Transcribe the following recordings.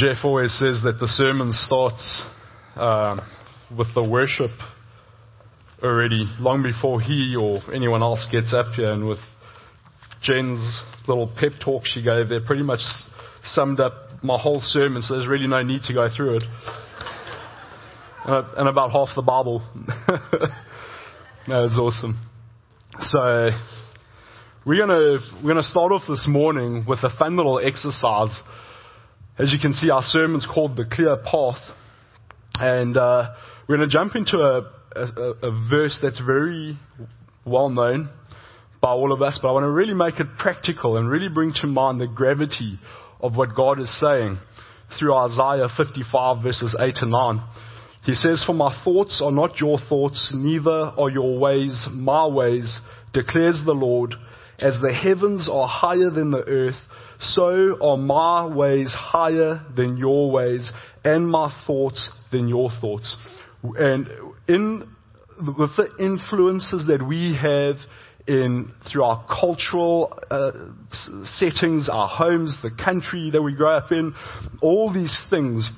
Jeff always says that the sermon starts uh, with the worship already, long before he or anyone else gets up here. And with Jen's little pep talk she gave there, pretty much summed up my whole sermon, so there's really no need to go through it. Uh, and about half the Bible. no, it's awesome. So, we're gonna, we're gonna start off this morning with a fun little exercise. As you can see, our sermon's called The Clear Path. And uh, we're going to jump into a, a, a verse that's very well known by all of us, but I want to really make it practical and really bring to mind the gravity of what God is saying through Isaiah 55 verses 8 and 9. He says, For my thoughts are not your thoughts, neither are your ways my ways, declares the Lord. As the heavens are higher than the earth, so are my ways higher than your ways, and my thoughts than your thoughts. And in with the influences that we have in through our cultural uh, settings, our homes, the country that we grow up in, all these things.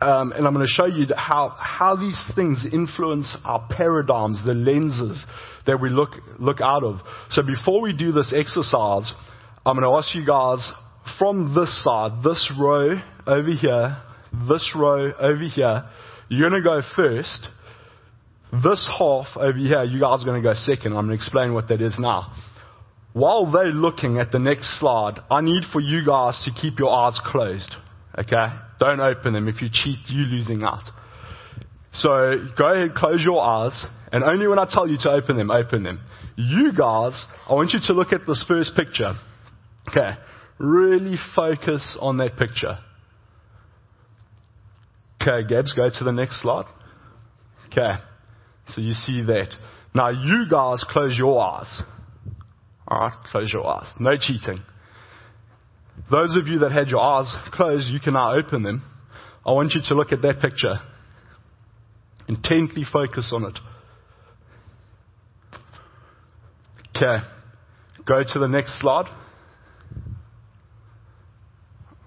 Um, and I'm going to show you how how these things influence our paradigms, the lenses that we look look out of. So before we do this exercise, I'm going to ask you guys from this side, this row over here, this row over here, you're going to go first. This half over here, you guys are going to go second. I'm going to explain what that is now. While they're looking at the next slide, I need for you guys to keep your eyes closed. Okay? Don't open them. If you cheat, you're losing out. So go ahead, close your eyes, and only when I tell you to open them, open them. You guys, I want you to look at this first picture. Okay. Really focus on that picture. Okay, Gabs, go to the next slide. Okay. So you see that. Now you guys close your eyes. Alright, close your eyes. No cheating. Those of you that had your eyes closed, you can now open them. I want you to look at that picture. Intently focus on it. Okay. Go to the next slide.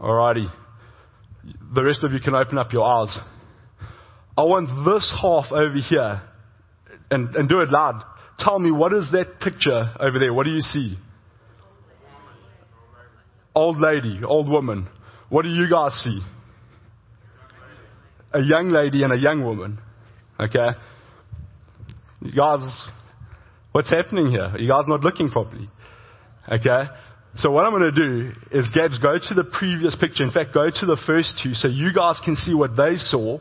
Alrighty. The rest of you can open up your eyes. I want this half over here, and, and do it loud. Tell me, what is that picture over there? What do you see? Old lady, old woman. What do you guys see? A young lady and a young woman. Okay? You guys, what's happening here? Are You guys not looking properly. Okay? So what I'm going to do is, Gabs, go to the previous picture. In fact, go to the first two so you guys can see what they saw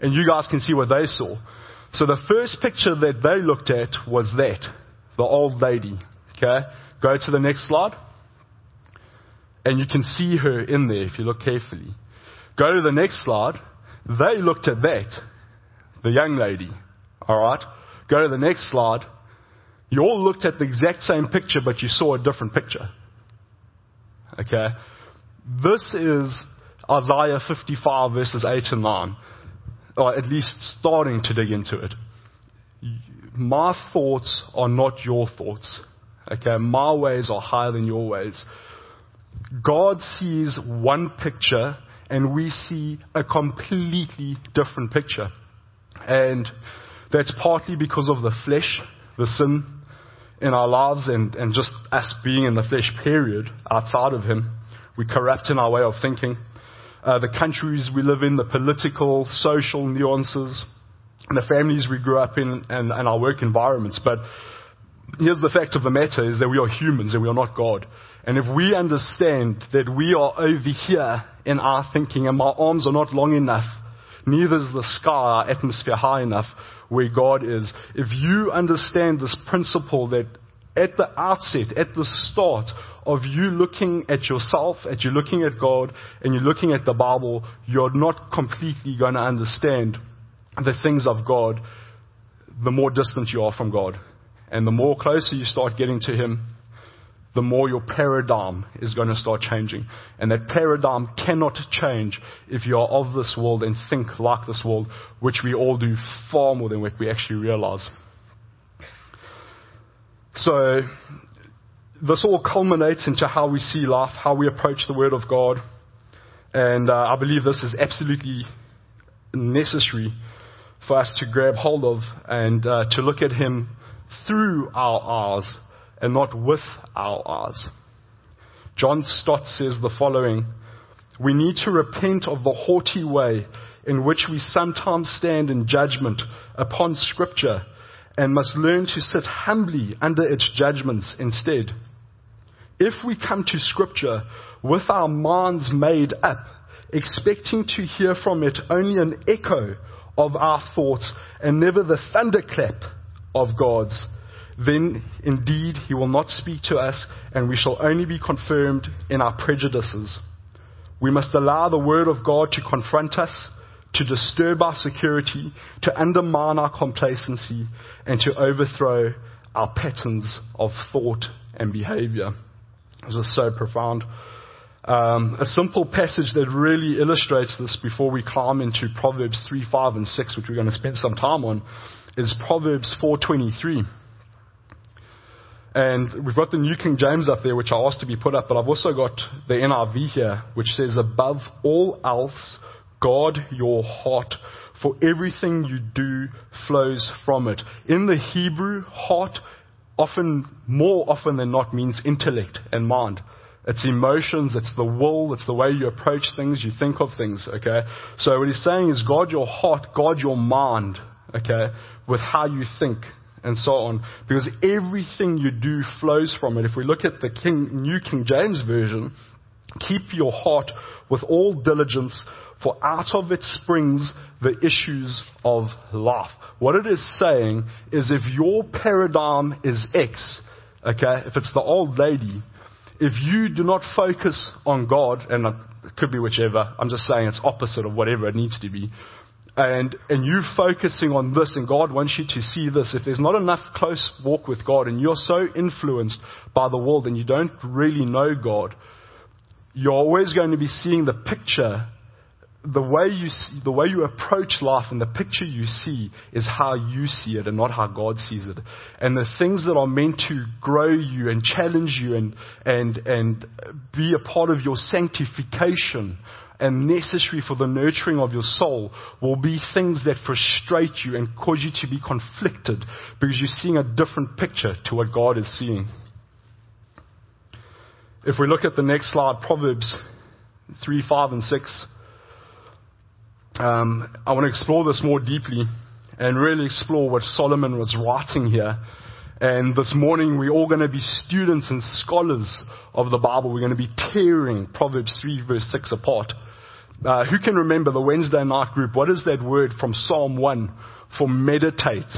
and you guys can see what they saw. So the first picture that they looked at was that, the old lady. Okay? Go to the next slide. And you can see her in there if you look carefully. Go to the next slide. They looked at that, the young lady. Alright? Go to the next slide. You all looked at the exact same picture, but you saw a different picture. Okay? This is Isaiah 55 verses 8 and 9. Or at least starting to dig into it. My thoughts are not your thoughts. Okay? My ways are higher than your ways. God sees one picture and we see a completely different picture. And that's partly because of the flesh, the sin in our lives and, and just us being in the flesh, period, outside of Him. We corrupt in our way of thinking. Uh, the countries we live in, the political, social nuances, and the families we grew up in, and, and our work environments. But here's the fact of the matter is that we are humans and we are not God. And if we understand that we are over here in our thinking and my arms are not long enough, neither is the sky, our atmosphere high enough, where God is. If you understand this principle that at the outset, at the start of you looking at yourself, at you looking at God, and you're looking at the Bible, you're not completely going to understand the things of God the more distant you are from God. And the more closer you start getting to Him, the more your paradigm is going to start changing. And that paradigm cannot change if you are of this world and think like this world, which we all do far more than what we actually realize. So, this all culminates into how we see life, how we approach the Word of God. And uh, I believe this is absolutely necessary for us to grab hold of and uh, to look at Him through our eyes and not with our eyes. John Stott says the following We need to repent of the haughty way in which we sometimes stand in judgment upon Scripture and must learn to sit humbly under its judgments instead. If we come to Scripture with our minds made up, expecting to hear from it only an echo of our thoughts and never the thunderclap of God's, then indeed he will not speak to us and we shall only be confirmed in our prejudices. We must allow the word of God to confront us, to disturb our security, to undermine our complacency, and to overthrow our patterns of thought and behavior. This is so profound. Um, a simple passage that really illustrates this before we climb into Proverbs 3, 5, and 6, which we're going to spend some time on, is Proverbs 4.23. And we've got the New King James up there, which I asked to be put up, but I've also got the NIV here, which says, Above all else, guard your heart, for everything you do flows from it. In the Hebrew, heart often, more often than not, means intellect and mind. It's emotions, it's the will, it's the way you approach things, you think of things, okay? So what he's saying is guard your heart, guard your mind, okay, with how you think and so on. Because everything you do flows from it. If we look at the King, New King James Version, keep your heart with all diligence, for out of it springs the issues of life. What it is saying is if your paradigm is X, okay, if it's the old lady, if you do not focus on God, and it could be whichever, I'm just saying it's opposite of whatever it needs to be, and, and you focusing on this and God wants you to see this, if there's not enough close walk with God and you're so influenced by the world and you don't really know God, you're always going to be seeing the picture the way you see, the way you approach life and the picture you see is how you see it and not how God sees it. And the things that are meant to grow you and challenge you and and and be a part of your sanctification and necessary for the nurturing of your soul will be things that frustrate you and cause you to be conflicted because you're seeing a different picture to what God is seeing. If we look at the next slide, Proverbs 3, 5, and 6, um, I want to explore this more deeply and really explore what Solomon was writing here. And this morning, we're all going to be students and scholars of the Bible. We're going to be tearing Proverbs 3, verse 6 apart. Uh, who can remember the Wednesday night group? What is that word from Psalm 1 for meditate?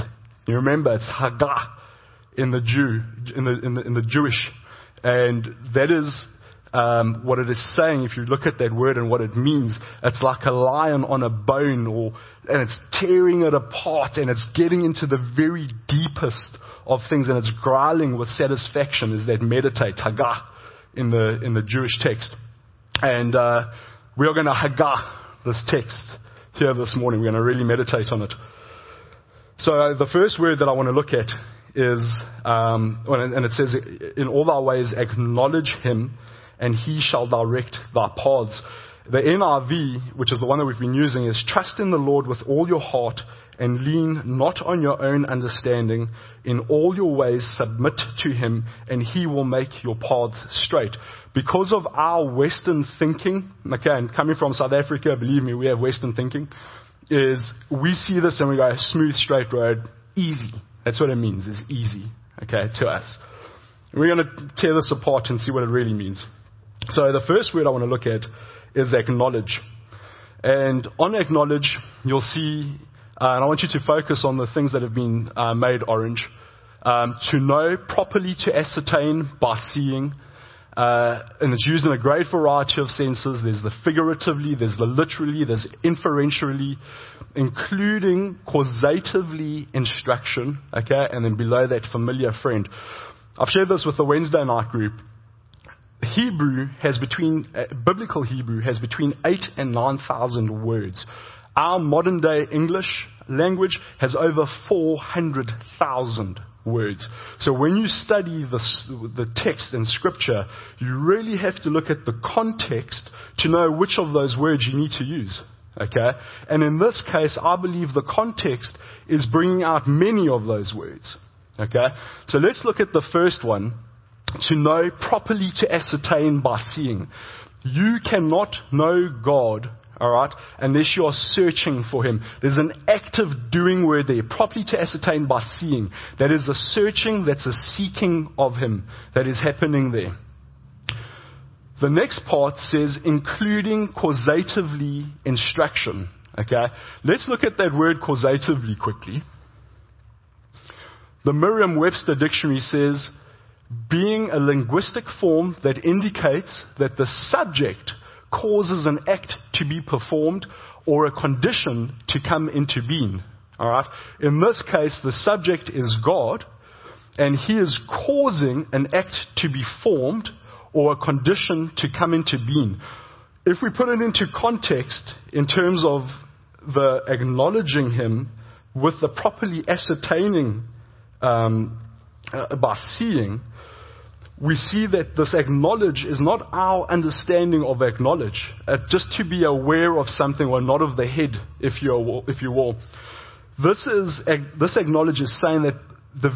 You remember it's Hagah in the Jew, in the, in the, in the Jewish. And that is um, what it is saying, if you look at that word and what it means, it's like a lion on a bone, or, and it's tearing it apart, and it's getting into the very deepest of things, and it's growling with satisfaction. Is that meditate, hagah, in the in the Jewish text, and uh, we are going to hagah this text here this morning. We're going to really meditate on it. So the first word that I want to look at is, um, and it says, in all thy ways acknowledge him and he shall direct thy paths. The NIV, which is the one that we've been using, is trust in the Lord with all your heart and lean not on your own understanding. In all your ways submit to him and he will make your paths straight. Because of our Western thinking, okay, and coming from South Africa, believe me, we have Western thinking, is we see this and we go, smooth, straight road, easy. That's what it means, is easy, okay, to us. We're going to tear this apart and see what it really means. So the first word I want to look at is acknowledge. And on acknowledge, you'll see, and I want you to focus on the things that have been uh, made orange. Um, to know, properly to ascertain by seeing. Uh, and it's used in a great variety of senses. There's the figuratively, there's the literally, there's inferentially, including causatively instruction, okay, and then below that, familiar friend. I've shared this with the Wednesday night group. Hebrew has between, uh, biblical Hebrew has between 8 and 9,000 words. Our modern day English language has over 400,000 words. So when you study the, the text in scripture, you really have to look at the context to know which of those words you need to use. Okay? And in this case, I believe the context is bringing out many of those words. Okay? So let's look at the first one. To know properly to ascertain by seeing. You cannot know God alright, unless you are searching for Him. There's an active doing word there, properly to ascertain by seeing. That is a searching, that's a seeking of Him that is happening there. The next part says, including causatively instruction. Okay? Let's look at that word causatively quickly. The Merriam Webster dictionary says, being a linguistic form that indicates that the subject causes an act to be performed or a condition to come into being. Alright? In this case, the subject is God, and He is causing an act to be formed or a condition to come into being. If we put it into context in terms of the acknowledging Him with the properly ascertaining um, uh, by seeing, we see that this acknowledge is not our understanding of acknowledge. Uh, just to be aware of something or not of the head, if you, if you will. This, is, this acknowledge is saying that the,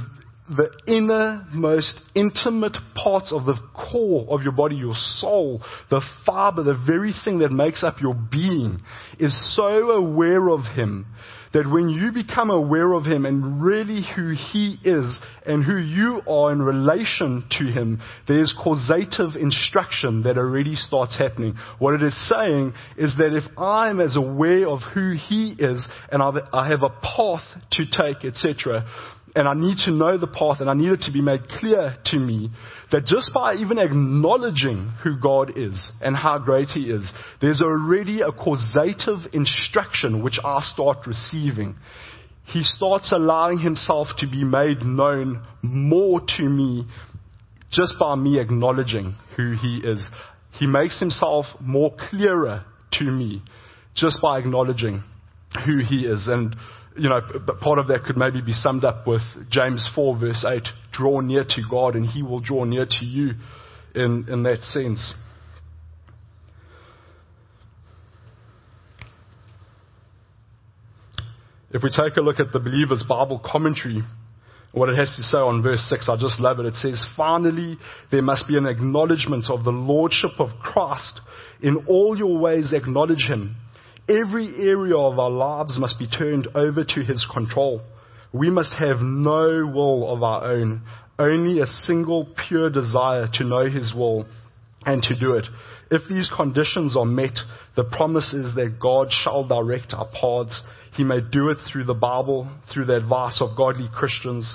the inner, most intimate parts of the core of your body, your soul, the fiber, the very thing that makes up your being, is so aware of Him that when you become aware of Him and really who He is and who you are in relation to Him, there's causative instruction that already starts happening. What it is saying is that if I'm as aware of who He is and I have a path to take, etc., and I need to know the path and I need it to be made clear to me that just by even acknowledging who God is and how great He is, there's already a causative instruction which I start receiving. He starts allowing Himself to be made known more to me just by me acknowledging who He is. He makes Himself more clearer to me just by acknowledging who He is. And you know, part of that could maybe be summed up with James 4 verse 8, draw near to God and he will draw near to you in, in that sense. If we take a look at the believer's Bible commentary, what it has to say on verse 6, I just love it. It says, Finally, there must be an acknowledgement of the Lordship of Christ. In all your ways, acknowledge Him Every area of our lives must be turned over to His control. We must have no will of our own, only a single pure desire to know His will and to do it. If these conditions are met, the promise is that God shall direct our paths. He may do it through the Bible, through the advice of godly Christians,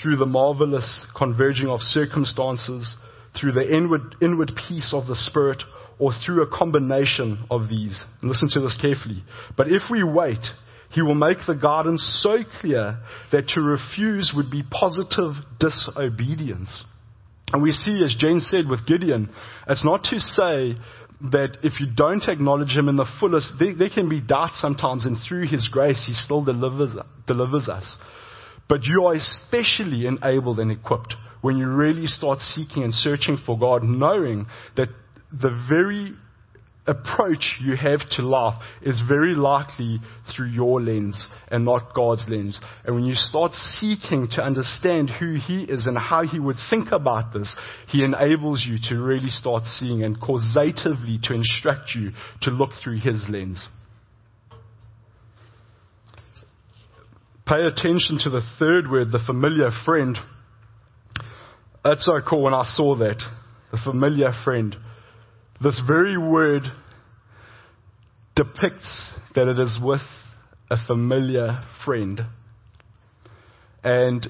through the marvelous converging of circumstances, through the inward, inward peace of the Spirit, or through a combination of these. Listen to this carefully. But if we wait, he will make the guidance so clear that to refuse would be positive disobedience. And we see, as Jen said with Gideon, it's not to say that if you don't acknowledge him in the fullest, there, there can be doubt sometimes, and through his grace, he still delivers, delivers us. But you are especially enabled and equipped when you really start seeking and searching for God, knowing that the very approach you have to life is very likely through your lens and not God's lens. And when you start seeking to understand who He is and how He would think about this, He enables you to really start seeing and causatively to instruct you to look through His lens. Pay attention to the third word, the familiar friend. That's so cool when I saw that. The familiar friend. This very word depicts that it is with a familiar friend. And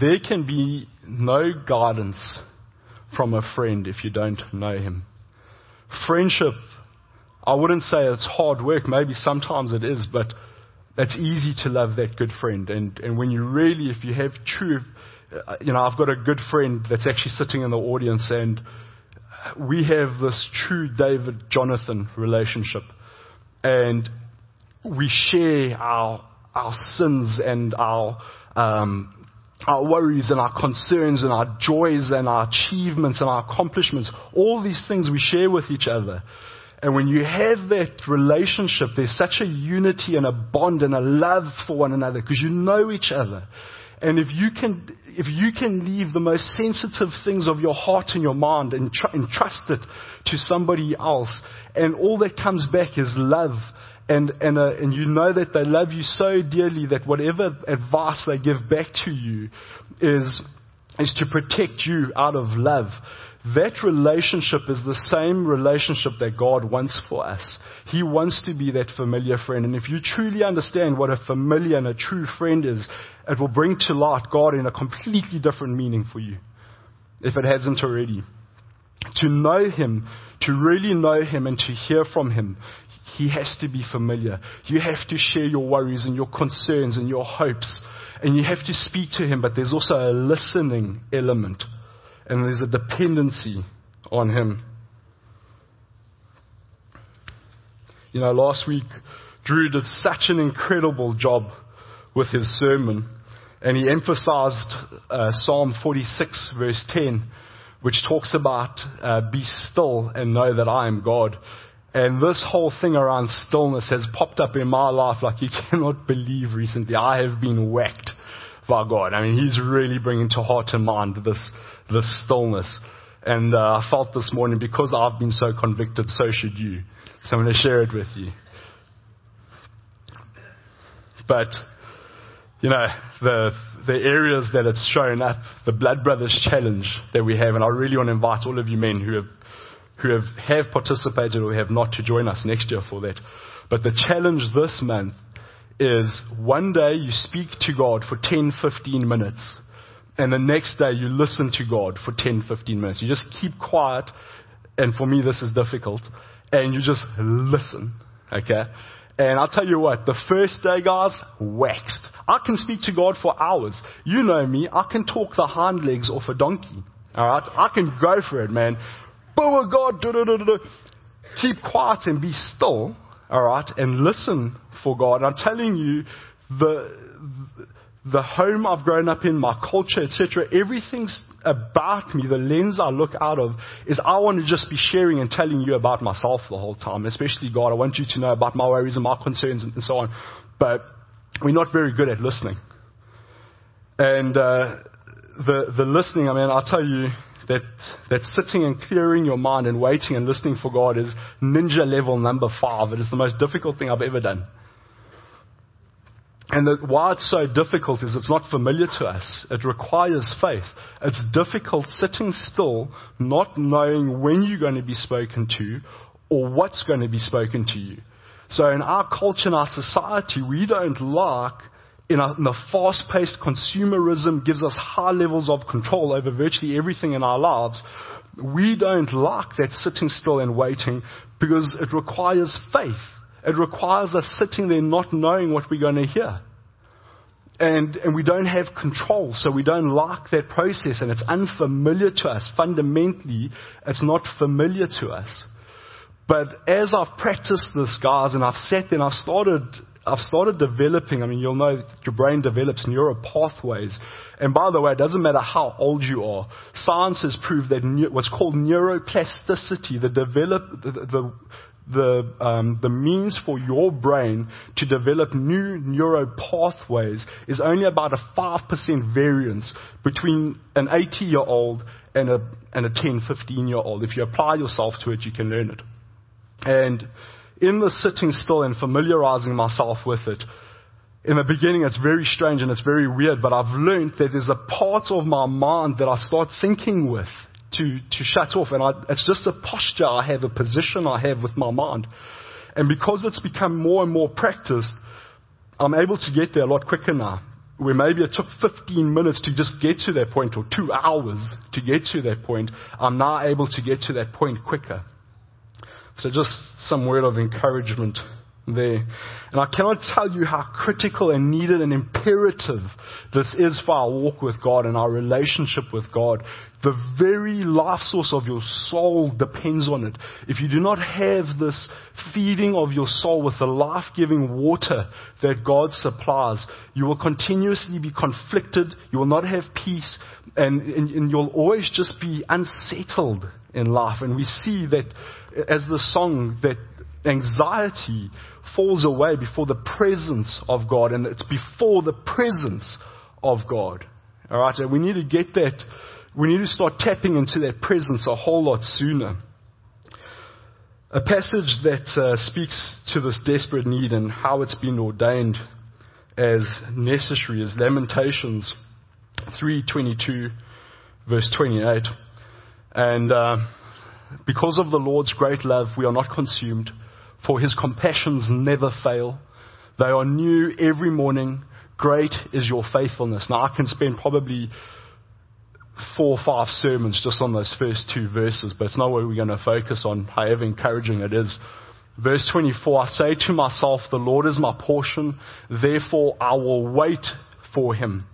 there can be no guidance from a friend if you don't know him. Friendship, I wouldn't say it's hard work. Maybe sometimes it is, but it's easy to love that good friend. And, and when you really, if you have true, uh, you know, I've got a good friend that's actually sitting in the audience and we have this true David Jonathan relationship. And we share our, our sins and our, um, our worries and our concerns and our joys and our achievements and our accomplishments, all these things we share with each other. And when you have that relationship, there's such a unity and a bond and a love for one another because you know each other. And if you can, if you can leave the most sensitive things of your heart and your mind and, tr- and trust it to somebody else, and all that comes back is love, and, and, uh, and you know that they love you so dearly that whatever advice they give back to you is, is to protect you out of love. That relationship is the same relationship that God wants for us. He wants to be that familiar friend. And if you truly understand what a familiar and a true friend is, it will bring to light God in a completely different meaning for you, if it hasn't already. To know Him, to really know Him and to hear from Him, He has to be familiar. You have to share your worries and your concerns and your hopes, and you have to speak to Him, but there's also a listening element and there's a dependency on Him. You know, last week, Drew did such an incredible job with his sermon, and he emphasized uh, Psalm 46, verse 10, which talks about uh, be still and know that I am God. And this whole thing around stillness has popped up in my life like you cannot believe recently. I have been whacked by God. I mean, He's really bringing to heart and mind this the stillness. And uh, I felt this morning because I've been so convicted, so should you. So I'm going to share it with you. But, you know, the, the areas that it's shown up, the Blood Brothers challenge that we have, and I really want to invite all of you men who have, who have, have participated or have not to join us next year for that. But the challenge this month is one day you speak to God for 10, 15 minutes and the next day you listen to God for 10, 15 minutes. You just keep quiet, and for me this is difficult, and you just listen, okay? And I'll tell you what, the first day, guys, waxed. I can speak to God for hours. You know me, I can talk the hind legs off a donkey. Alright? I can go for it, man. Boom, oh, God, da, da, da, da. Keep quiet and be still, alright, and listen for God. I'm telling you, the, the home I've grown up in, my culture, etc., everything's about me, the lens I look out of, is I want to just be sharing and telling you about myself the whole time, especially God. I want you to know about my worries and my concerns and, so on. But we're not very good at listening. And uh, the, the listening, I mean, I'll tell you that, that sitting and clearing your mind and waiting and listening for God is ninja level number five. It is the most difficult thing I've ever done. And the, why it's so difficult is it's not familiar to us. It requires faith. It's difficult sitting still, not knowing when you're going to be spoken to or what's going to be spoken to you. So in our culture, in our society, we don't like, in, a, in the fast-paced consumerism gives us high levels of control over virtually everything in our lives. We don't like that sitting still and waiting because it requires faith. It requires us sitting there not knowing what we're going to hear. And, and we don't have control, so we don't like that process, and it's unfamiliar to us. Fundamentally, it's not familiar to us. But as I've practiced this, guys, and I've sat there and I've started, I've started developing, I mean, you'll know your brain develops neural pathways. And by the way, it doesn't matter how old you are. Science has proved that what's called neuroplasticity, the develop, the, the the, um, the means for your brain to develop new neuro pathways is only about a 5% variance between an 80 year old and a, and a 10, 15 year old. If you apply yourself to it, you can learn it. And in the sitting still and familiarizing myself with it, in the beginning it's very strange and it's very weird, but I've learned that there's a part of my mind that I start thinking with to, to shut off. And I, it's just a posture I have, a position I have with my mind. And because it's become more and more practiced, I'm able to get there a lot quicker now. Where maybe it took 15 minutes to just get to that point or two hours to get to that point, I'm now able to get to that point quicker. So just some word of encouragement there. And I cannot tell you how critical and needed and imperative this is for our walk with God and our relationship with God. The very life source of your soul depends on it. If you do not have this feeding of your soul with the life giving water that God supplies, you will continuously be conflicted, you will not have peace, and, and, and you'll always just be unsettled in life. And we see that as the song, that anxiety falls away before the presence of God, and it's before the presence of God. All right, and we need to get that. We need to start tapping into that presence a whole lot sooner. A passage that uh, speaks to this desperate need and how it's been ordained as necessary is Lamentations 3:22, verse 28, and uh, because of the Lord's great love, we are not consumed for his compassions never fail. They are new every morning. Great is your faithfulness. Now, I can spend probably four or five sermons just on those first two verses, but it's not what we're going to focus on, however encouraging it is. Verse 24, I say to myself, the Lord is my portion, therefore I will wait for him.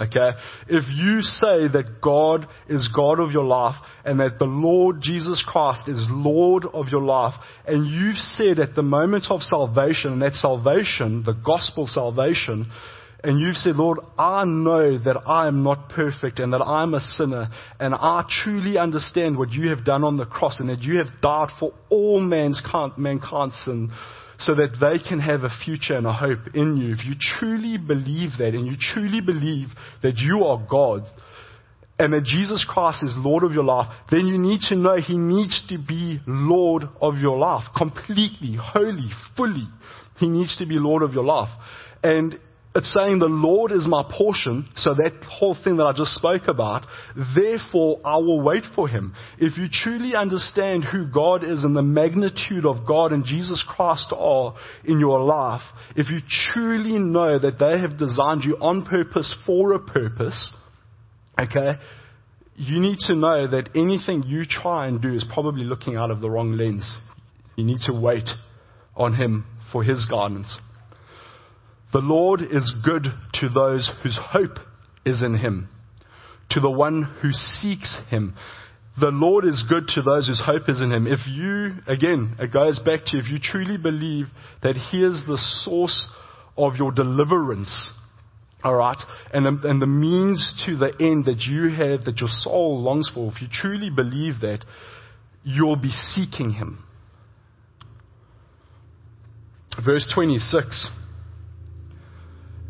Okay? If you say that God is God of your life and that the Lord Jesus Christ is Lord of your life, and you've said at the moment of salvation, and that salvation, the gospel salvation, and you've said, Lord, I know that I am not perfect and that I'm a sinner, and I truly understand what you have done on the cross and that you have died for all man's, mankind's sin so that they can have a future and a hope in you. If you truly believe that and you truly believe that you are God and that Jesus Christ is Lord of your life, then you need to know He needs to be Lord of your life completely, wholly, fully. He needs to be Lord of your life. And it's saying the Lord is my portion, so that whole thing that I just spoke about, therefore I will wait for him. If you truly understand who God is and the magnitude of God and Jesus Christ are in your life, if you truly know that they have designed you on purpose for a purpose, okay, you need to know that anything you try and do is probably looking out of the wrong lens. You need to wait on him for his guidance. The Lord is good to those whose hope is in him, to the one who seeks him. The Lord is good to those whose hope is in him. If you, again, it goes back to if you truly believe that he is the source of your deliverance, all right, and and the means to the end that you have, that your soul longs for, if you truly believe that, you'll be seeking him. Verse 26.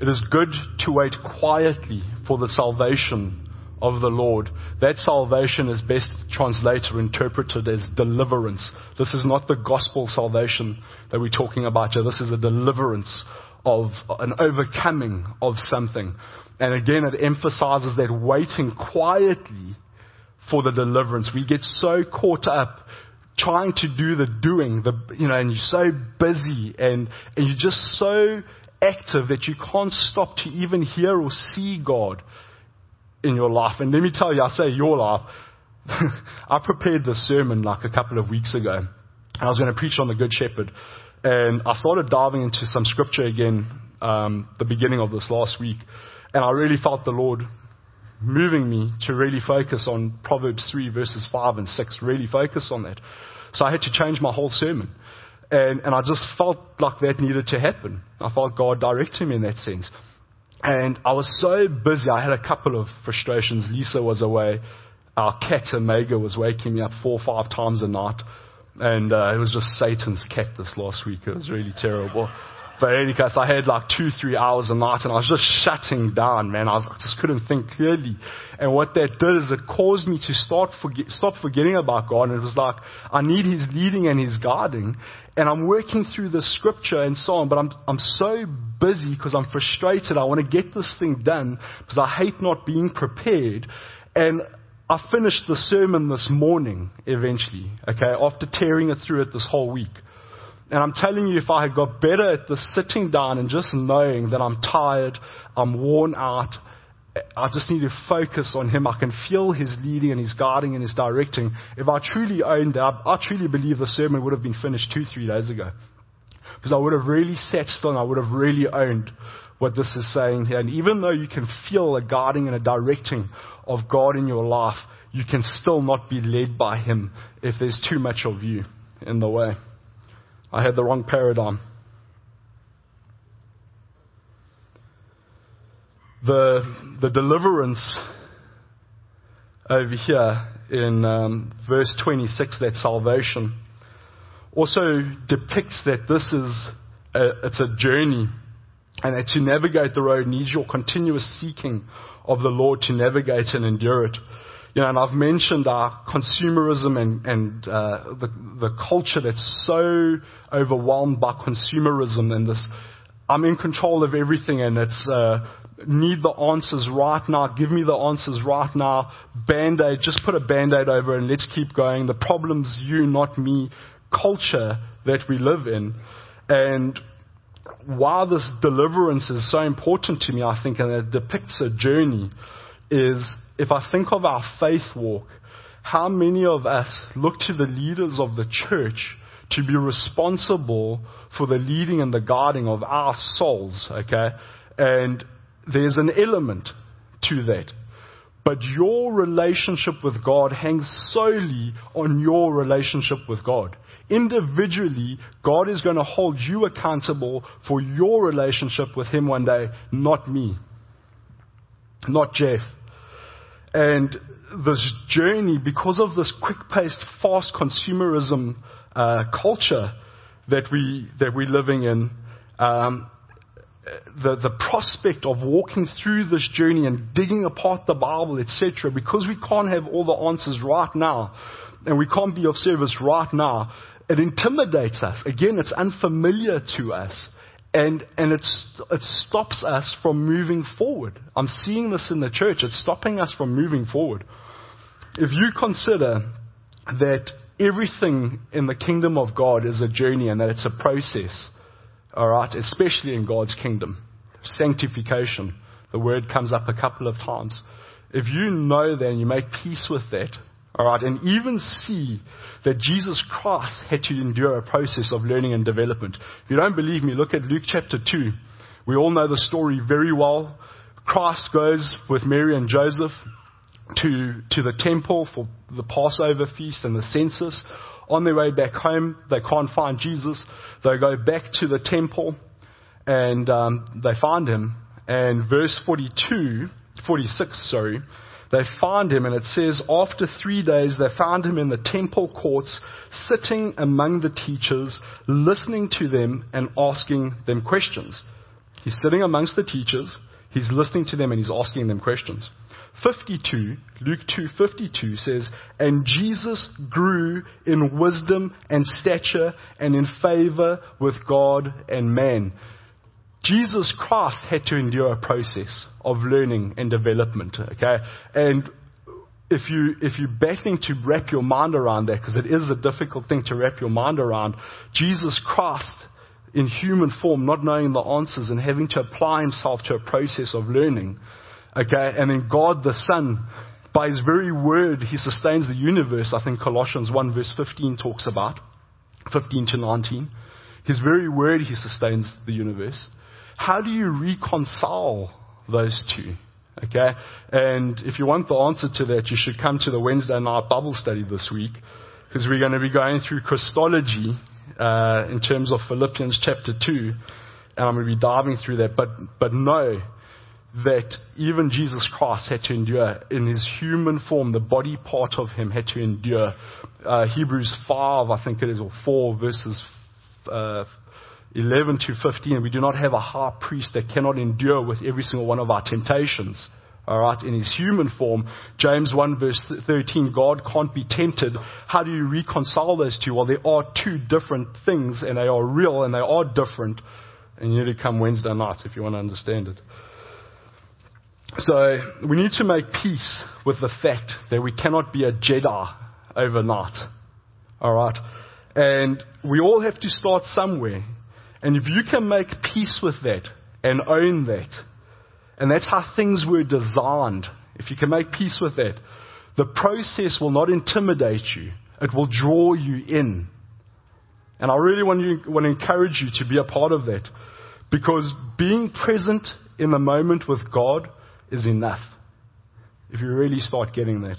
It is good to wait quietly for the salvation of the Lord. That salvation is best translated or interpreted as deliverance. This is not the gospel salvation that we're talking about here. This is a deliverance of an overcoming of something. And again, it emphasizes that waiting quietly for the deliverance. We get so caught up trying to do the doing, the, you know, and you're so busy and, and you're just so active that you can't stop to even hear or see God in your life. And let me tell you, I say your life. I prepared this sermon like a couple of weeks ago. I was going to preach on the Good Shepherd. And I started diving into some scripture again um, the beginning of this last week. And I really felt the Lord moving me to really focus on Proverbs 3, verses 5 and 6. Really focus on that. So I had to change my whole sermon. And, and I just felt like that needed to happen. I felt God directing me in that sense. And I was so busy. I had a couple of frustrations. Lisa was away. Our cat, Omega, was waking me up four or five times a night. And uh, it was just Satan's cat this last week. It was really terrible. But in any case, I had like two, three hours a night and I was just shutting down, man. I, was, I just couldn't think clearly. And what that did is it caused me to start forget, stop forgetting about God. And it was like, I need His leading and His guiding. And I'm working through the scripture and so on, but I'm, I'm so busy because I'm frustrated. I want to get this thing done because I hate not being prepared. And I finished the sermon this morning eventually, okay, after tearing it through it this whole week. And I'm telling you, if I had got better at the sitting down and just knowing that I'm tired, I'm worn out, I just need to focus on Him. I can feel His leading and His guiding and His directing. If I truly owned that, I truly believe the sermon would have been finished two, three days ago. because I would have really sat still and I would have really owned what this is saying here. And even though you can feel a guiding and a directing of God in your life, you can still not be led by Him if there's too much of you in the way. I had the wrong paradigm. The, the deliverance over here in um, verse 26, that salvation, also depicts that this is a, it's a journey and that to navigate the road needs your continuous seeking of the Lord to navigate and endure it. You know, and I've mentioned our consumerism and, and uh, the, the culture that's so overwhelmed by consumerism and this, I'm in control of everything and it's, uh, need the answers right now. Give me the answers right now. Band-aid, just put a band-aid over and let's keep going. The problem's you, not me culture that we live in. And why this deliverance is so important to me, I think, and it depicts a journey, is if I think of our faith walk, how many of us look to the leaders of the church to be responsible for the leading and the guiding of our souls, okay? And there's an element to that. But your relationship with God hangs solely on your relationship with God. Individually, God is going to hold you accountable for your relationship with Him one day, not me, not Jeff. And this journey, because of this quick paced, fast consumerism uh, culture that, we, that we're living in, um, the, the prospect of walking through this journey and digging apart the Bible, etc., because we can't have all the answers right now, and we can't be of service right now, it intimidates us. Again, it's unfamiliar to us. And, and it's, it stops us from moving forward. I'm seeing this in the church. It's stopping us from moving forward. If you consider that everything in the kingdom of God is a journey and that it's a process, Alright, especially in God's kingdom. Sanctification. The word comes up a couple of times. If you know that and you make peace with that, alright, and even see that Jesus Christ had to endure a process of learning and development. If you don't believe me, look at Luke chapter 2. We all know the story very well. Christ goes with Mary and Joseph to, to the temple for the Passover feast and the census. On their way back home, they can't find Jesus. They go back to the temple and um, they find him. And verse 42, 46, sorry, they find him, and it says, After three days, they found him in the temple courts, sitting among the teachers, listening to them and asking them questions. He's sitting amongst the teachers, he's listening to them, and he's asking them questions. 52, Luke 2:52 says, "And Jesus grew in wisdom and stature and in favor with God and man." Jesus Christ had to endure a process of learning and development, okay? And if you if you're battling to wrap your mind around that, because it is a difficult thing to wrap your mind around, Jesus Christ in human form, not knowing the answers and having to apply himself to a process of learning, Okay, and then God the Son, by His very word, He sustains the universe. I think Colossians 1 verse 15 talks about, 15 to 19. His very word, He sustains the universe. How do you reconcile those two? Okay, and if you want the answer to that, you should come to the Wednesday night Bible study this week, because we're going to be going through Christology uh, in terms of Philippians chapter 2, and I'm going to be diving through that. But, but no, that even Jesus Christ had to endure in his human form, the body part of him had to endure. Uh, Hebrews 5, I think it is, or 4 verses uh, 11 to 15. We do not have a high priest that cannot endure with every single one of our temptations. Alright, in his human form, James 1 verse 13, God can't be tempted. How do you reconcile those two? Well, there are two different things, and they are real, and they are different. And you need to come Wednesday nights if you want to understand it. So we need to make peace with the fact that we cannot be a Jedi overnight. Alright? And we all have to start somewhere. And if you can make peace with that and own that, and that's how things were designed, if you can make peace with that, the process will not intimidate you. It will draw you in. And I really want, you, want to encourage you to be a part of that. Because being present in the moment with God is enough. If you really start getting that.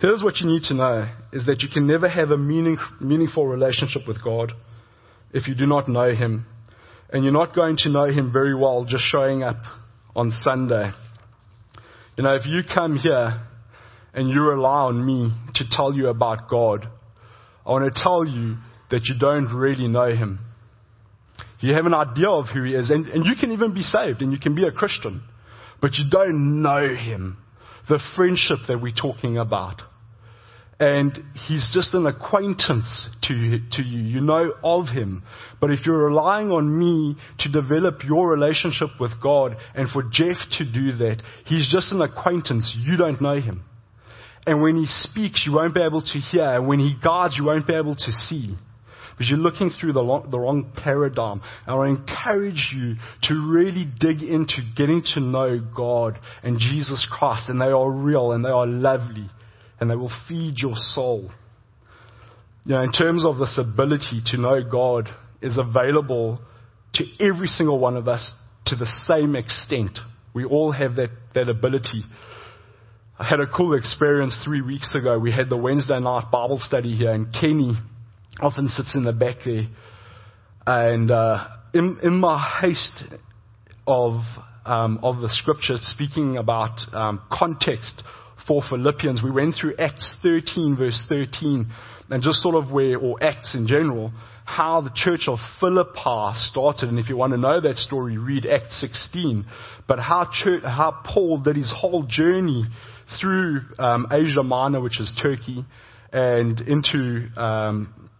Here's what you need to know is that you can never have a meaning, meaningful relationship with God if you do not know Him. And you're not going to know Him very well just showing up on Sunday. You know, if you come here and you rely on me to tell you about God, I want to tell you that you don't really know Him. You have an idea of who He is, and, and you can even be saved and you can be a Christian, but you don't know Him. The friendship that we're talking about. And he's just an acquaintance to, to you. You know of him. But if you're relying on me to develop your relationship with God and for Jeff to do that, he's just an acquaintance. You don't know him. And when he speaks, you won't be able to hear. And when he guides, you won't be able to see. Because you're looking through the, long, the wrong paradigm. And I encourage you to really dig into getting to know God and Jesus Christ. And they are real and they are lovely. And they will feed your soul. You know, in terms of this ability to know God is available to every single one of us to the same extent. We all have that, that ability. I had a cool experience three weeks ago. We had the Wednesday night Bible study here, and Kenny often sits in the back there. And uh, in, in my haste of, um, of the scripture speaking about um, context for Philippians, we went through Acts 13, verse 13, and just sort of where, or Acts in general, how the church of Philippi started. And if you want to know that story, read Acts 16. But how, church, how Paul did his whole journey through um, Asia Minor, which is Turkey, and into um,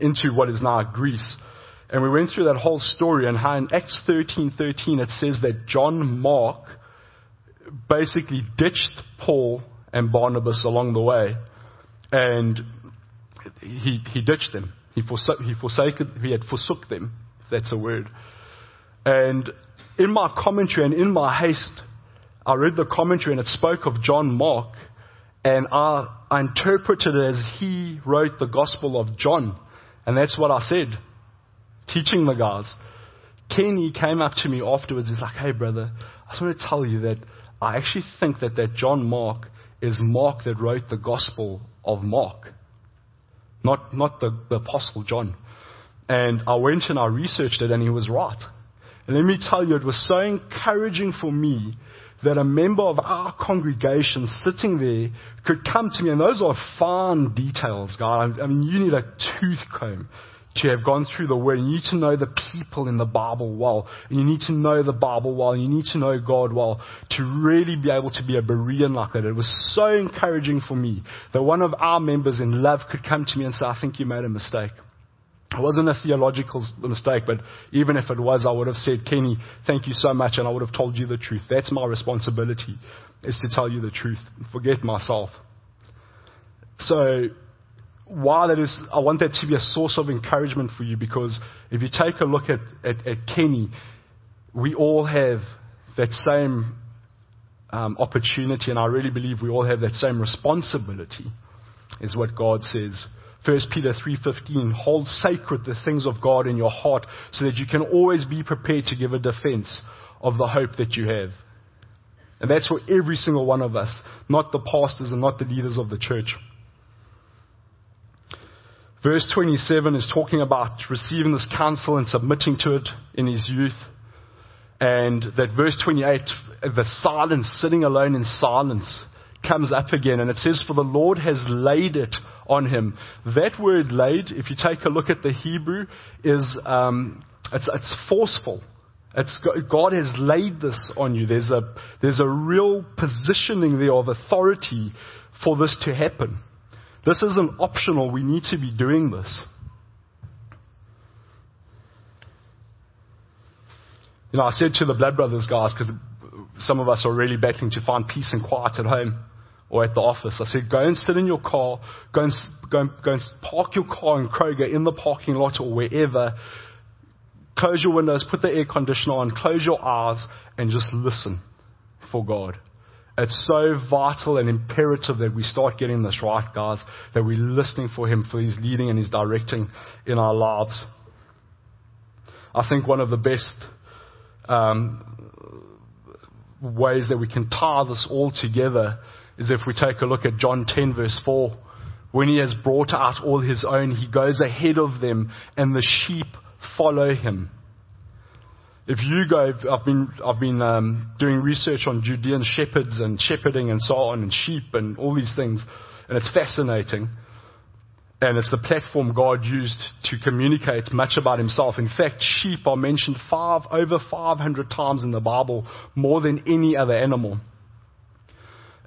into what is now Greece. And we went through that whole story and how in Acts 13:13 it says that John Mark basically ditched Paul and Barnabas along the way, and he he ditched them. He forsook, he forsaken, he had forsook them, if that's a word. And in my commentary and in my haste, I read the commentary and it spoke of John Mark, and I, I interpreted it as he wrote the Gospel of John. And that's what I said, teaching the guys. Kenny came up to me afterwards. He's like, hey, brother, I just want to tell you that I actually think that that John Mark is Mark that wrote the Gospel of Mark, not, not the, the Apostle John. And I went and I researched it, and he was right. And let me tell you, it was so encouraging for me that a member of our congregation sitting there could come to me, and those are fine details, guys. I mean, you need a tooth comb to have gone through the Word. You need to know the people in the Bible well. And you need to know the Bible well. And you need to know God well to really be able to be a Berean like that. It was so encouraging for me that one of our members in love could come to me and say, I think you made a mistake. It wasn't a theological mistake, but even if it was, I would have said, Kenny, thank you so much, and I would have told you the truth. That's my responsibility, is to tell you the truth. Forget myself. So, why that is, I want that to be a source of encouragement for you, because if you take a look at, at, at Kenny, we all have that same um, opportunity, and I really believe we all have that same responsibility, is what God says 1 Peter 3:15 hold sacred the things of God in your heart so that you can always be prepared to give a defense of the hope that you have. And that's for every single one of us, not the pastors and not the leaders of the church. Verse 27 is talking about receiving this counsel and submitting to it in his youth. And that verse 28, the silence, sitting alone in silence, comes up again. And it says, For the Lord has laid it on him. That word laid, if you take a look at the Hebrew, is um, it's, it's forceful. It's, God has laid this on you. There's a, there's a real positioning there of authority for this to happen. This isn't optional. We need to be doing this. You know, I said to the Blood Brothers guys, because some of us are really battling to find peace and quiet at home or at the office. I said, go and sit in your car, go and, go and, go and park your car in Kroger in the parking lot or wherever. Close your windows, put the air conditioner on, close your eyes, and just listen for God. It's so vital and imperative that we start getting this right, guys, that we're listening for Him for His leading and His directing in our lives. I think one of the best um, ways that we can tie this all together is if we take a look at John 10, verse 4. When He has brought out all His own, He goes ahead of them, and the sheep follow Him. If you go, I've been, I've been um, doing research on Judean shepherds and shepherding and so on, and sheep and all these things, and it's fascinating. And it's the platform God used to communicate much about Himself. In fact, sheep are mentioned five, over 500 times in the Bible, more than any other animal.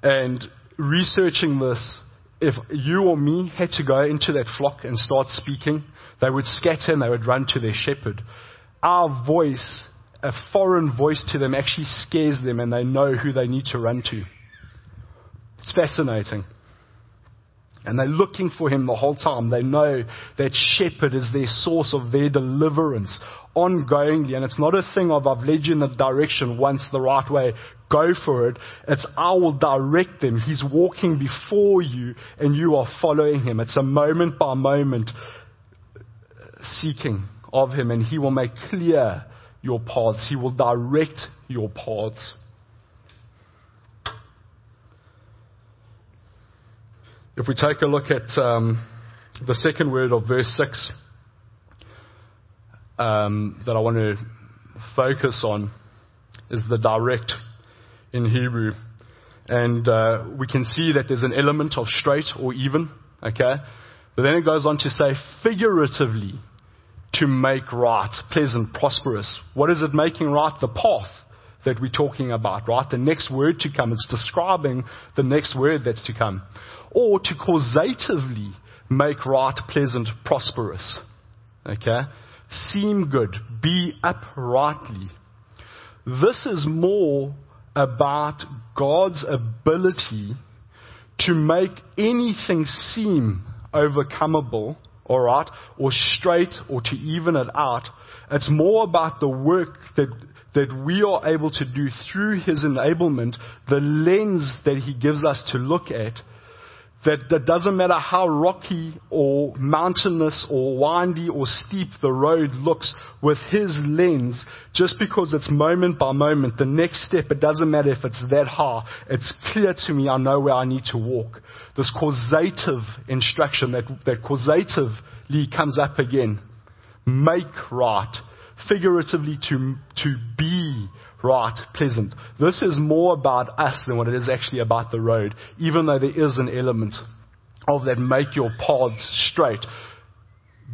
And researching this, if you or me had to go into that flock and start speaking, they would scatter and they would run to their shepherd. Our voice a foreign voice to them actually scares them and they know who they need to run to. It's fascinating. And they're looking for him the whole time. They know that shepherd is their source of their deliverance ongoingly. And it's not a thing of I've led you in the direction once the right way. Go for it. It's I will direct them. He's walking before you and you are following him. It's a moment by moment seeking of him and he will make clear your paths. He will direct your paths. If we take a look at um, the second word of verse 6 um, that I want to focus on is the direct in Hebrew. And uh, we can see that there's an element of straight or even, okay? But then it goes on to say figuratively to make right, pleasant, prosperous. What is it making right? The path that we're talking about, right? The next word to come. It's describing the next word that's to come. Or to causatively make right, pleasant, prosperous. Okay? Seem good. Be uprightly. This is more about God's ability to make anything seem overcomable alright, or straight, or to even it out. It's more about the work that, that we are able to do through His enablement, the lens that He gives us to look at, that, that doesn't matter how rocky or mountainous or windy or steep the road looks with his lens, just because it's moment by moment, the next step, it doesn't matter if it's that high. It's clear to me, I know where I need to walk. This causative instruction, that, that causatively comes up again. Make right. Figuratively to, to be right, pleasant. This is more about us than what it is actually about the road, even though there is an element of that make your paths straight.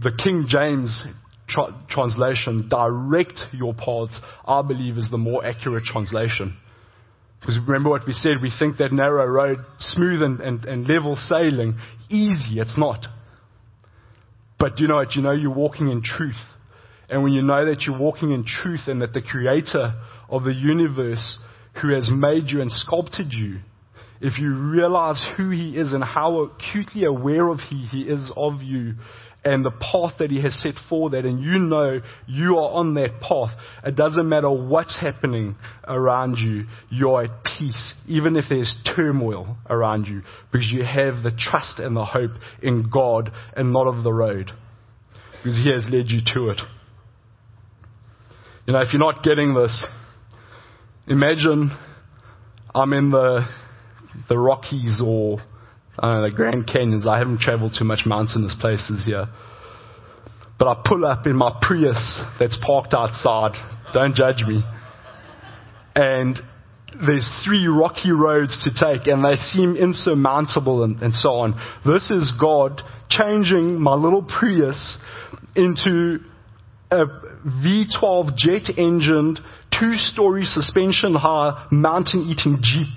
The King James tra- translation, direct your paths, I believe is the more accurate translation. Because remember what we said, we think that narrow road, smooth and, and, and level sailing, easy. It's not. But you know what? You know you're walking in truth. And when you know that you're walking in truth and that the Creator of the universe who has made you and sculpted you, if you realize who He is and how acutely aware of He, he is of you and the path that He has set for that, and you know you are on that path, it doesn't matter what's happening around you, you're at peace, even if there's turmoil around you, because you have the trust and the hope in God and not of the road, because He has led you to it. You know, if you're not getting this, imagine I'm in the, the Rockies or know, the Grand Canyons. I haven't traveled to much mountainous places here. But I pull up in my Prius that's parked outside. Don't judge me. And there's three rocky roads to take and they seem insurmountable and, and so on. This is God changing my little Prius into a V12 jet engined, two story suspension high, mountain eating Jeep.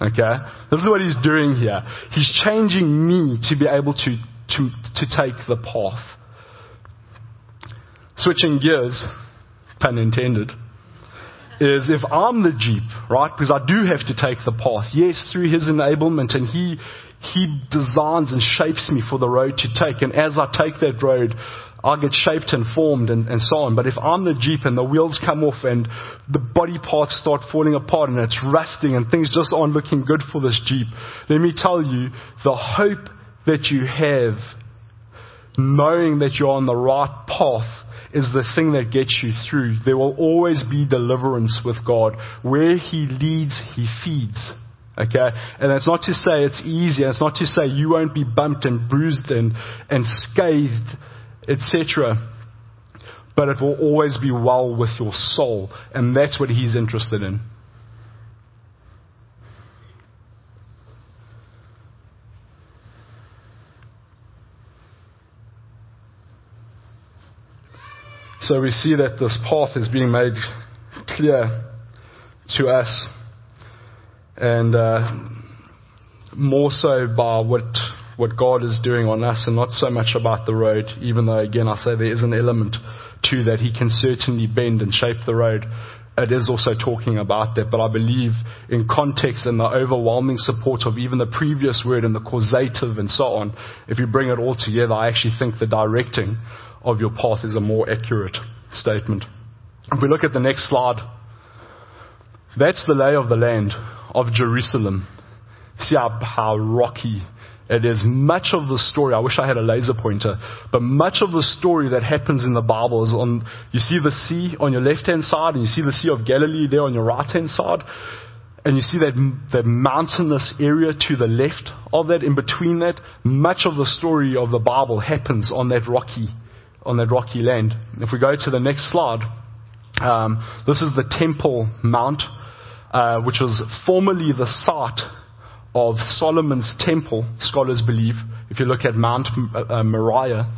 Okay? This is what he's doing here. He's changing me to be able to, to, to take the path. Switching gears, pun intended, is if I'm the Jeep, right? Because I do have to take the path. Yes, through His enablement and He, He designs and shapes me for the road to take. And as I take that road, I get shaped and formed and, and so on. But if I'm the Jeep and the wheels come off and the body parts start falling apart and it's rusting and things just aren't looking good for this Jeep, let me tell you, the hope that you have knowing that you're on the right path is the thing that gets you through. There will always be deliverance with God. Where He leads, He feeds. Okay? And that's not to say it's easy. It's not to say you won't be bumped and bruised and, and scathed, etc. But it will always be well with your soul. And that's what He's interested in. So we see that this path is being made clear to us, and uh, more so by what what God is doing on us, and not so much about the road. Even though, again, I say there is an element to that. He can certainly bend and shape the road. It is also talking about that, but I believe in context and the overwhelming support of even the previous word and the causative and so on, if you bring it all together, I actually think the directing of your path is a more accurate statement. If we look at the next slide, that's the lay of the land of Jerusalem. See how, how rocky it is. Much of the story, I wish I had a laser pointer, but much of the story that happens in the Bible is on, you see the sea on your left hand side, and you see the Sea of Galilee there on your right hand side, and you see that, that mountainous area to the left of that, in between that, much of the story of the Bible happens on that rocky on that rocky land. If we go to the next slide, um, this is the Temple Mount, uh, which was formerly the site of Solomon's temple, scholars believe, if you look at Mount uh, Moriah.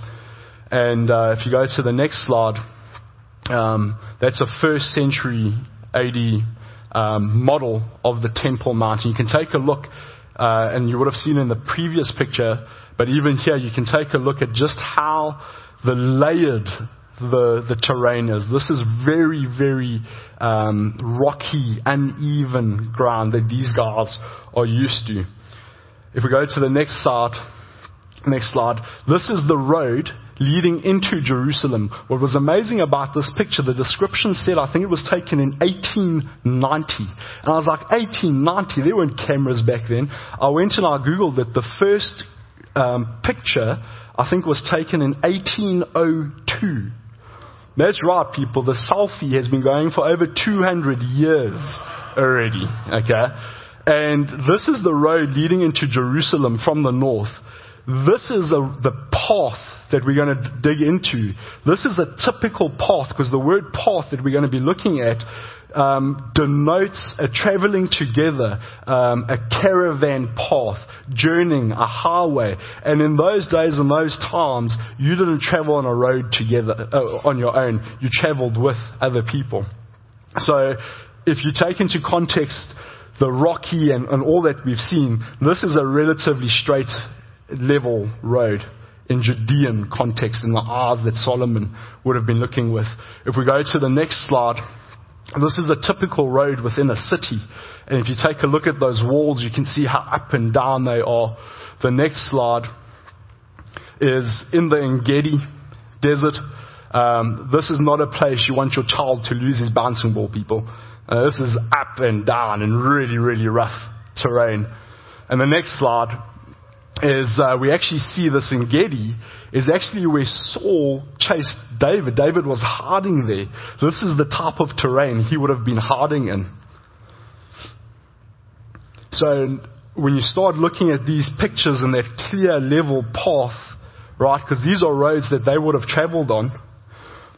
And uh, if you go to the next slide, um, that's a first century AD um, model of the Temple Mount. And you can take a look, uh, and you would have seen in the previous picture, but even here you can take a look at just how the layered the, the terrain is. This is very, very um, rocky, uneven ground that these guys are used to. If we go to the next slide, next slide, this is the road leading into Jerusalem. What was amazing about this picture, the description said, I think it was taken in 1890. And I was like, 1890? There weren't cameras back then. I went and I Googled it. The first um, picture I think was taken in 1802. That's right, people. The selfie has been going for over 200 years already. Okay? And this is the road leading into Jerusalem from the north. This is a, the path that we're going to dig into. This is a typical path because the word path that we're going to be looking at um, denotes a traveling together, um, a caravan path, journeying, a highway. And in those days and those times, you didn't travel on a road together uh, on your own. You traveled with other people. So, if you take into context the rocky and, and all that we've seen, this is a relatively straight level road in Judean context in the eyes that Solomon would have been looking with. If we go to the next slide, this is a typical road within a city. And if you take a look at those walls, you can see how up and down they are. The next slide is in the Engedi desert. Um, this is not a place you want your child to lose his bouncing ball, people. Uh, this is up and down and really, really rough terrain. And the next slide is uh, we actually see this Engedi is actually where Saul chased David. David was hiding there. This is the type of terrain he would have been hiding in. So when you start looking at these pictures and that clear level path, right, because these are roads that they would have traveled on,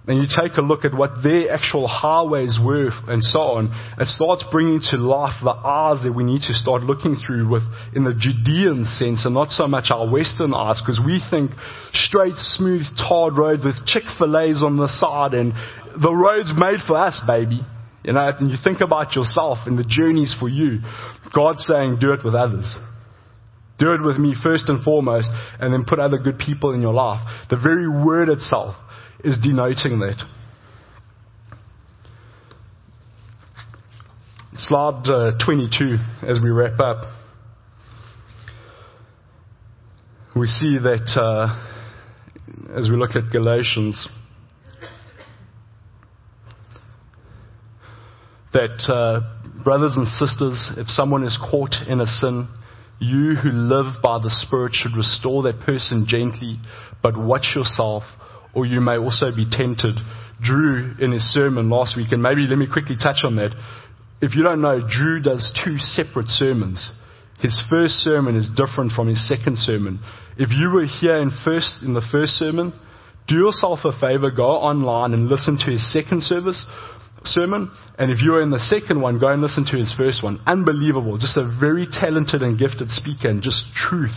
and you take a look at what their actual highways were and so on, it starts bringing to life the eyes that we need to start looking through with in the Judean sense and not so much our Western eyes because we think straight, smooth, tarred road with Chick-fil-A's on the side and the road's made for us, baby. You know, and you think about yourself and the journey's for you. God's saying, do it with others. Do it with me first and foremost, and then put other good people in your life. The very word itself is denoting that. Slide uh, 22 as we wrap up. We see that uh, as we look at Galatians, that uh, brothers and sisters, if someone is caught in a sin, you who live by the Spirit should restore that person gently, but watch yourself, or you may also be tempted. Drew, in his sermon last week, and maybe let me quickly touch on that. If you don't know, Drew does two separate sermons. His first sermon is different from his second sermon. If you were here in first in the first sermon, do yourself a favor, go online and listen to his second service sermon. And if you're in the second one, go and listen to his first one. Unbelievable. Just a very talented and gifted speaker and just truth.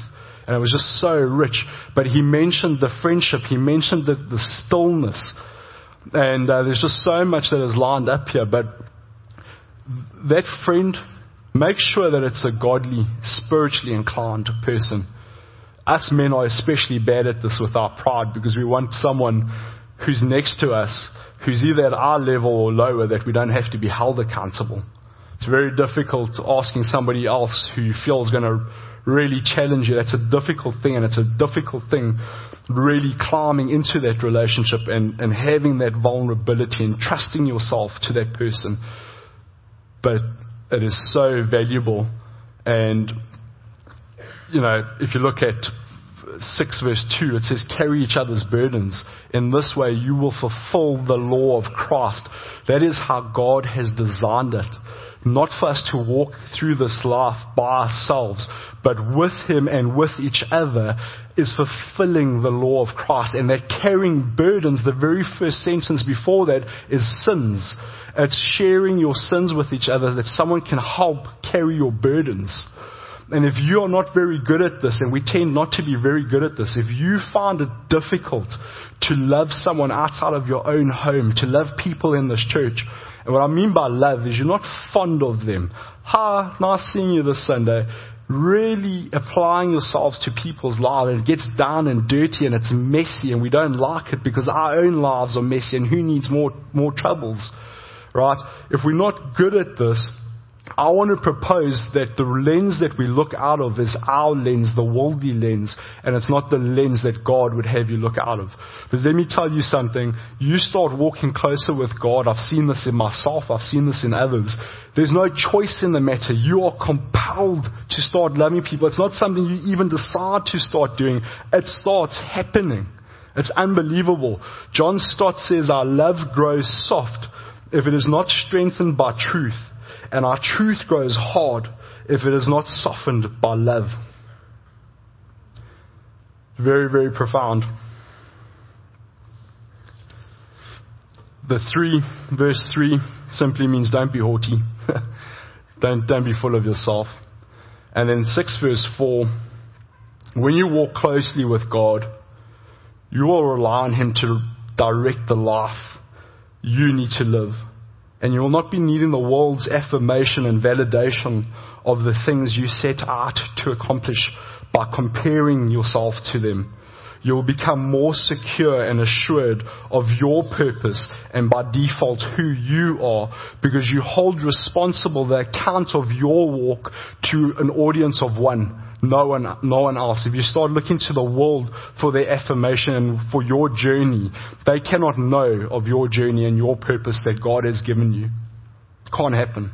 And it was just so rich. But he mentioned the friendship. He mentioned the, the stillness. And uh, there's just so much that is lined up here. But that friend, make sure that it's a godly, spiritually inclined person. Us men are especially bad at this with our pride because we want someone who's next to us who's either at our level or lower that we don't have to be held accountable. It's very difficult asking somebody else who you feel is going to really challenge you. That's a difficult thing, and it's a difficult thing really climbing into that relationship and, and having that vulnerability and trusting yourself to that person. But it is so valuable. And, you know, if you look at 6 verse 2, it says, carry each other's burdens. In this way, you will fulfill the law of Christ. That is how God has designed it. Not for us to walk through this life by ourselves, but with Him and with each other is fulfilling the law of Christ. And that carrying burdens, the very first sentence before that is sins. It's sharing your sins with each other that someone can help carry your burdens. And if you are not very good at this, and we tend not to be very good at this, if you find it difficult to love someone outside of your own home, to love people in this church, what I mean by love is you're not fond of them. Hi, nice seeing you this Sunday. Really applying yourselves to people's lives. And it gets down and dirty and it's messy and we don't like it because our own lives are messy and who needs more, more troubles? Right? If we're not good at this, I want to propose that the lens that we look out of is our lens, the worldly lens, and it's not the lens that God would have you look out of. But let me tell you something. You start walking closer with God. I've seen this in myself. I've seen this in others. There's no choice in the matter. You are compelled to start loving people. It's not something you even decide to start doing. It starts happening. It's unbelievable. John Stott says our love grows soft if it is not strengthened by truth and our truth grows hard if it is not softened by love. Very, very profound. The 3, verse 3, simply means don't be haughty. don't, don't be full of yourself. And then 6, verse 4, when you walk closely with God, you will rely on Him to direct the life you need to live. And you will not be needing the world's affirmation and validation of the things you set out to accomplish by comparing yourself to them. You will become more secure and assured of your purpose and by default who you are because you hold responsible the account of your walk to an audience of one no one, no one else. If you start looking to the world for their affirmation and for your journey, they cannot know of your journey and your purpose that God has given you. Can't happen.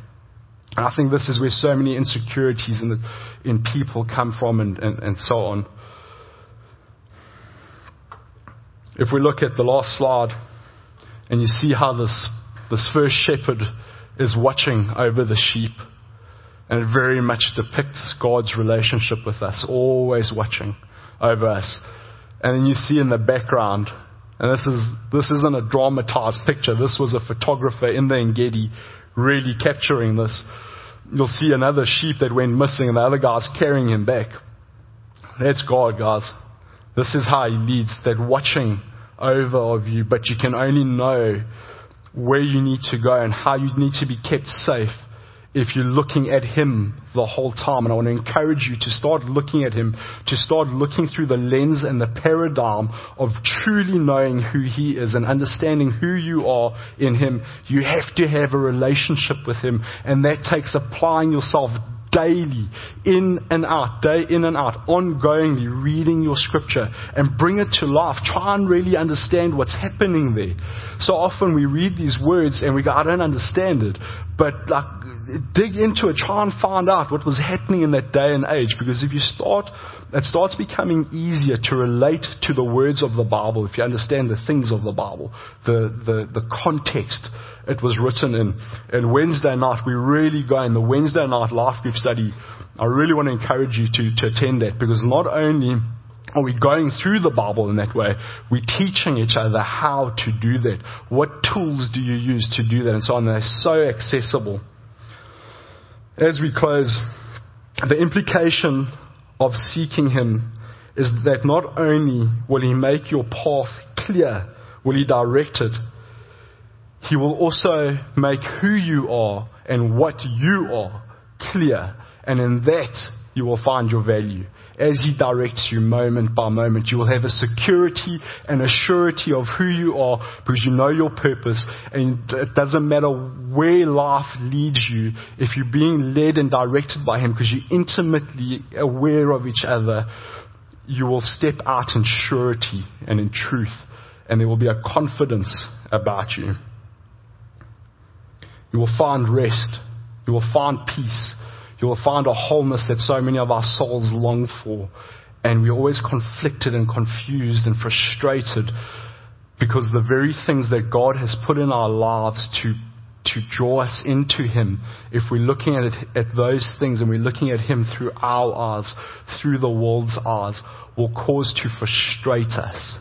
And I think this is where so many insecurities in, the, in people come from and, and, and so on. If we look at the last slide and you see how this, this first shepherd is watching over the sheep and it very much depicts God's relationship with us, always watching over us. And then you see in the background, and this is this isn't a dramatized picture. This was a photographer in the Engedi really capturing this. You'll see another sheep that went missing, and the other guy's carrying him back. That's God, guys. This is how He leads. That watching over of you, but you can only know where you need to go and how you need to be kept safe if you're looking at Him the whole time. And I want to encourage you to start looking at Him, to start looking through the lens and the paradigm of truly knowing who He is and understanding who you are in Him. You have to have a relationship with Him, and that takes applying yourself daily, in and out, day in and out, ongoingly reading your scripture and bring it to life. Try and really understand what's happening there. So often we read these words and we go, I don't understand it. But like, dig into it, try and find out what was happening in that day and age. Because if you start, it starts becoming easier to relate to the words of the Bible if you understand the things of the Bible, the, the, the context it was written in. And Wednesday night, we really go in the Wednesday night life group study. I really want to encourage you to, to attend that because not only are we going through the Bible in that way, we're teaching each other how to do that. What tools do you use to do that and so on. They're so accessible. As we close, the implication of seeking Him is that not only will He make your path clear, will He direct it, he will also make who you are and what you are clear. And in that, you will find your value. As He directs you moment by moment, you will have a security and a surety of who you are because you know your purpose. And it doesn't matter where life leads you, if you're being led and directed by Him because you're intimately aware of each other, you will step out in surety and in truth. And there will be a confidence about you. You will find rest. You will find peace. You will find a wholeness that so many of our souls long for. And we're always conflicted and confused and frustrated because the very things that God has put in our lives to, to draw us into Him, if we're looking at, it, at those things and we're looking at Him through our eyes, through the world's eyes, will cause to frustrate us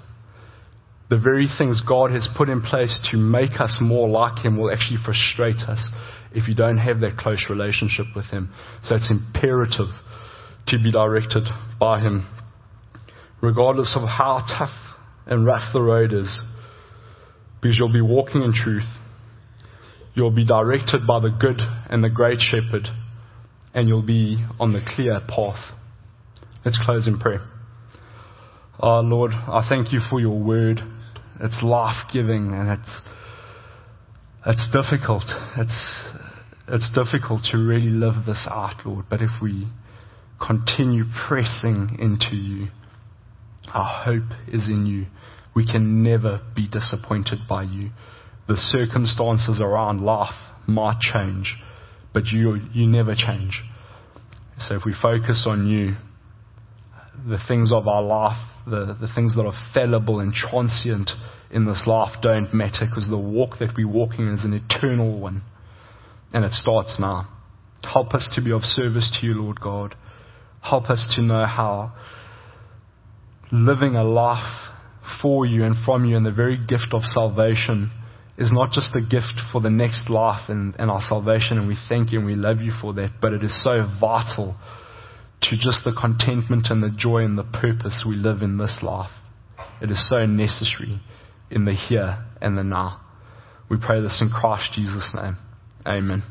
the very things God has put in place to make us more like Him will actually frustrate us if you don't have that close relationship with Him. So it's imperative to be directed by Him, regardless of how tough and rough the road is, because you'll be walking in truth. You'll be directed by the good and the great shepherd, and you'll be on the clear path. Let's close in prayer. Oh Lord, I thank you for your word. It's life giving and it's, it's difficult. It's, it's difficult to really live this out, Lord. But if we continue pressing into you, our hope is in you. We can never be disappointed by you. The circumstances around life might change, but you, you never change. So if we focus on you, the things of our life, the, the things that are fallible and transient in this life don't matter because the walk that we're walking is an eternal one. And it starts now. Help us to be of service to you, Lord God. Help us to know how living a life for you and from you and the very gift of salvation is not just a gift for the next life and, and our salvation, and we thank you and we love you for that, but it is so vital to just the contentment and the joy and the purpose we live in this life. It is so necessary in the here and the now. We pray this in Christ Jesus' name. Amen.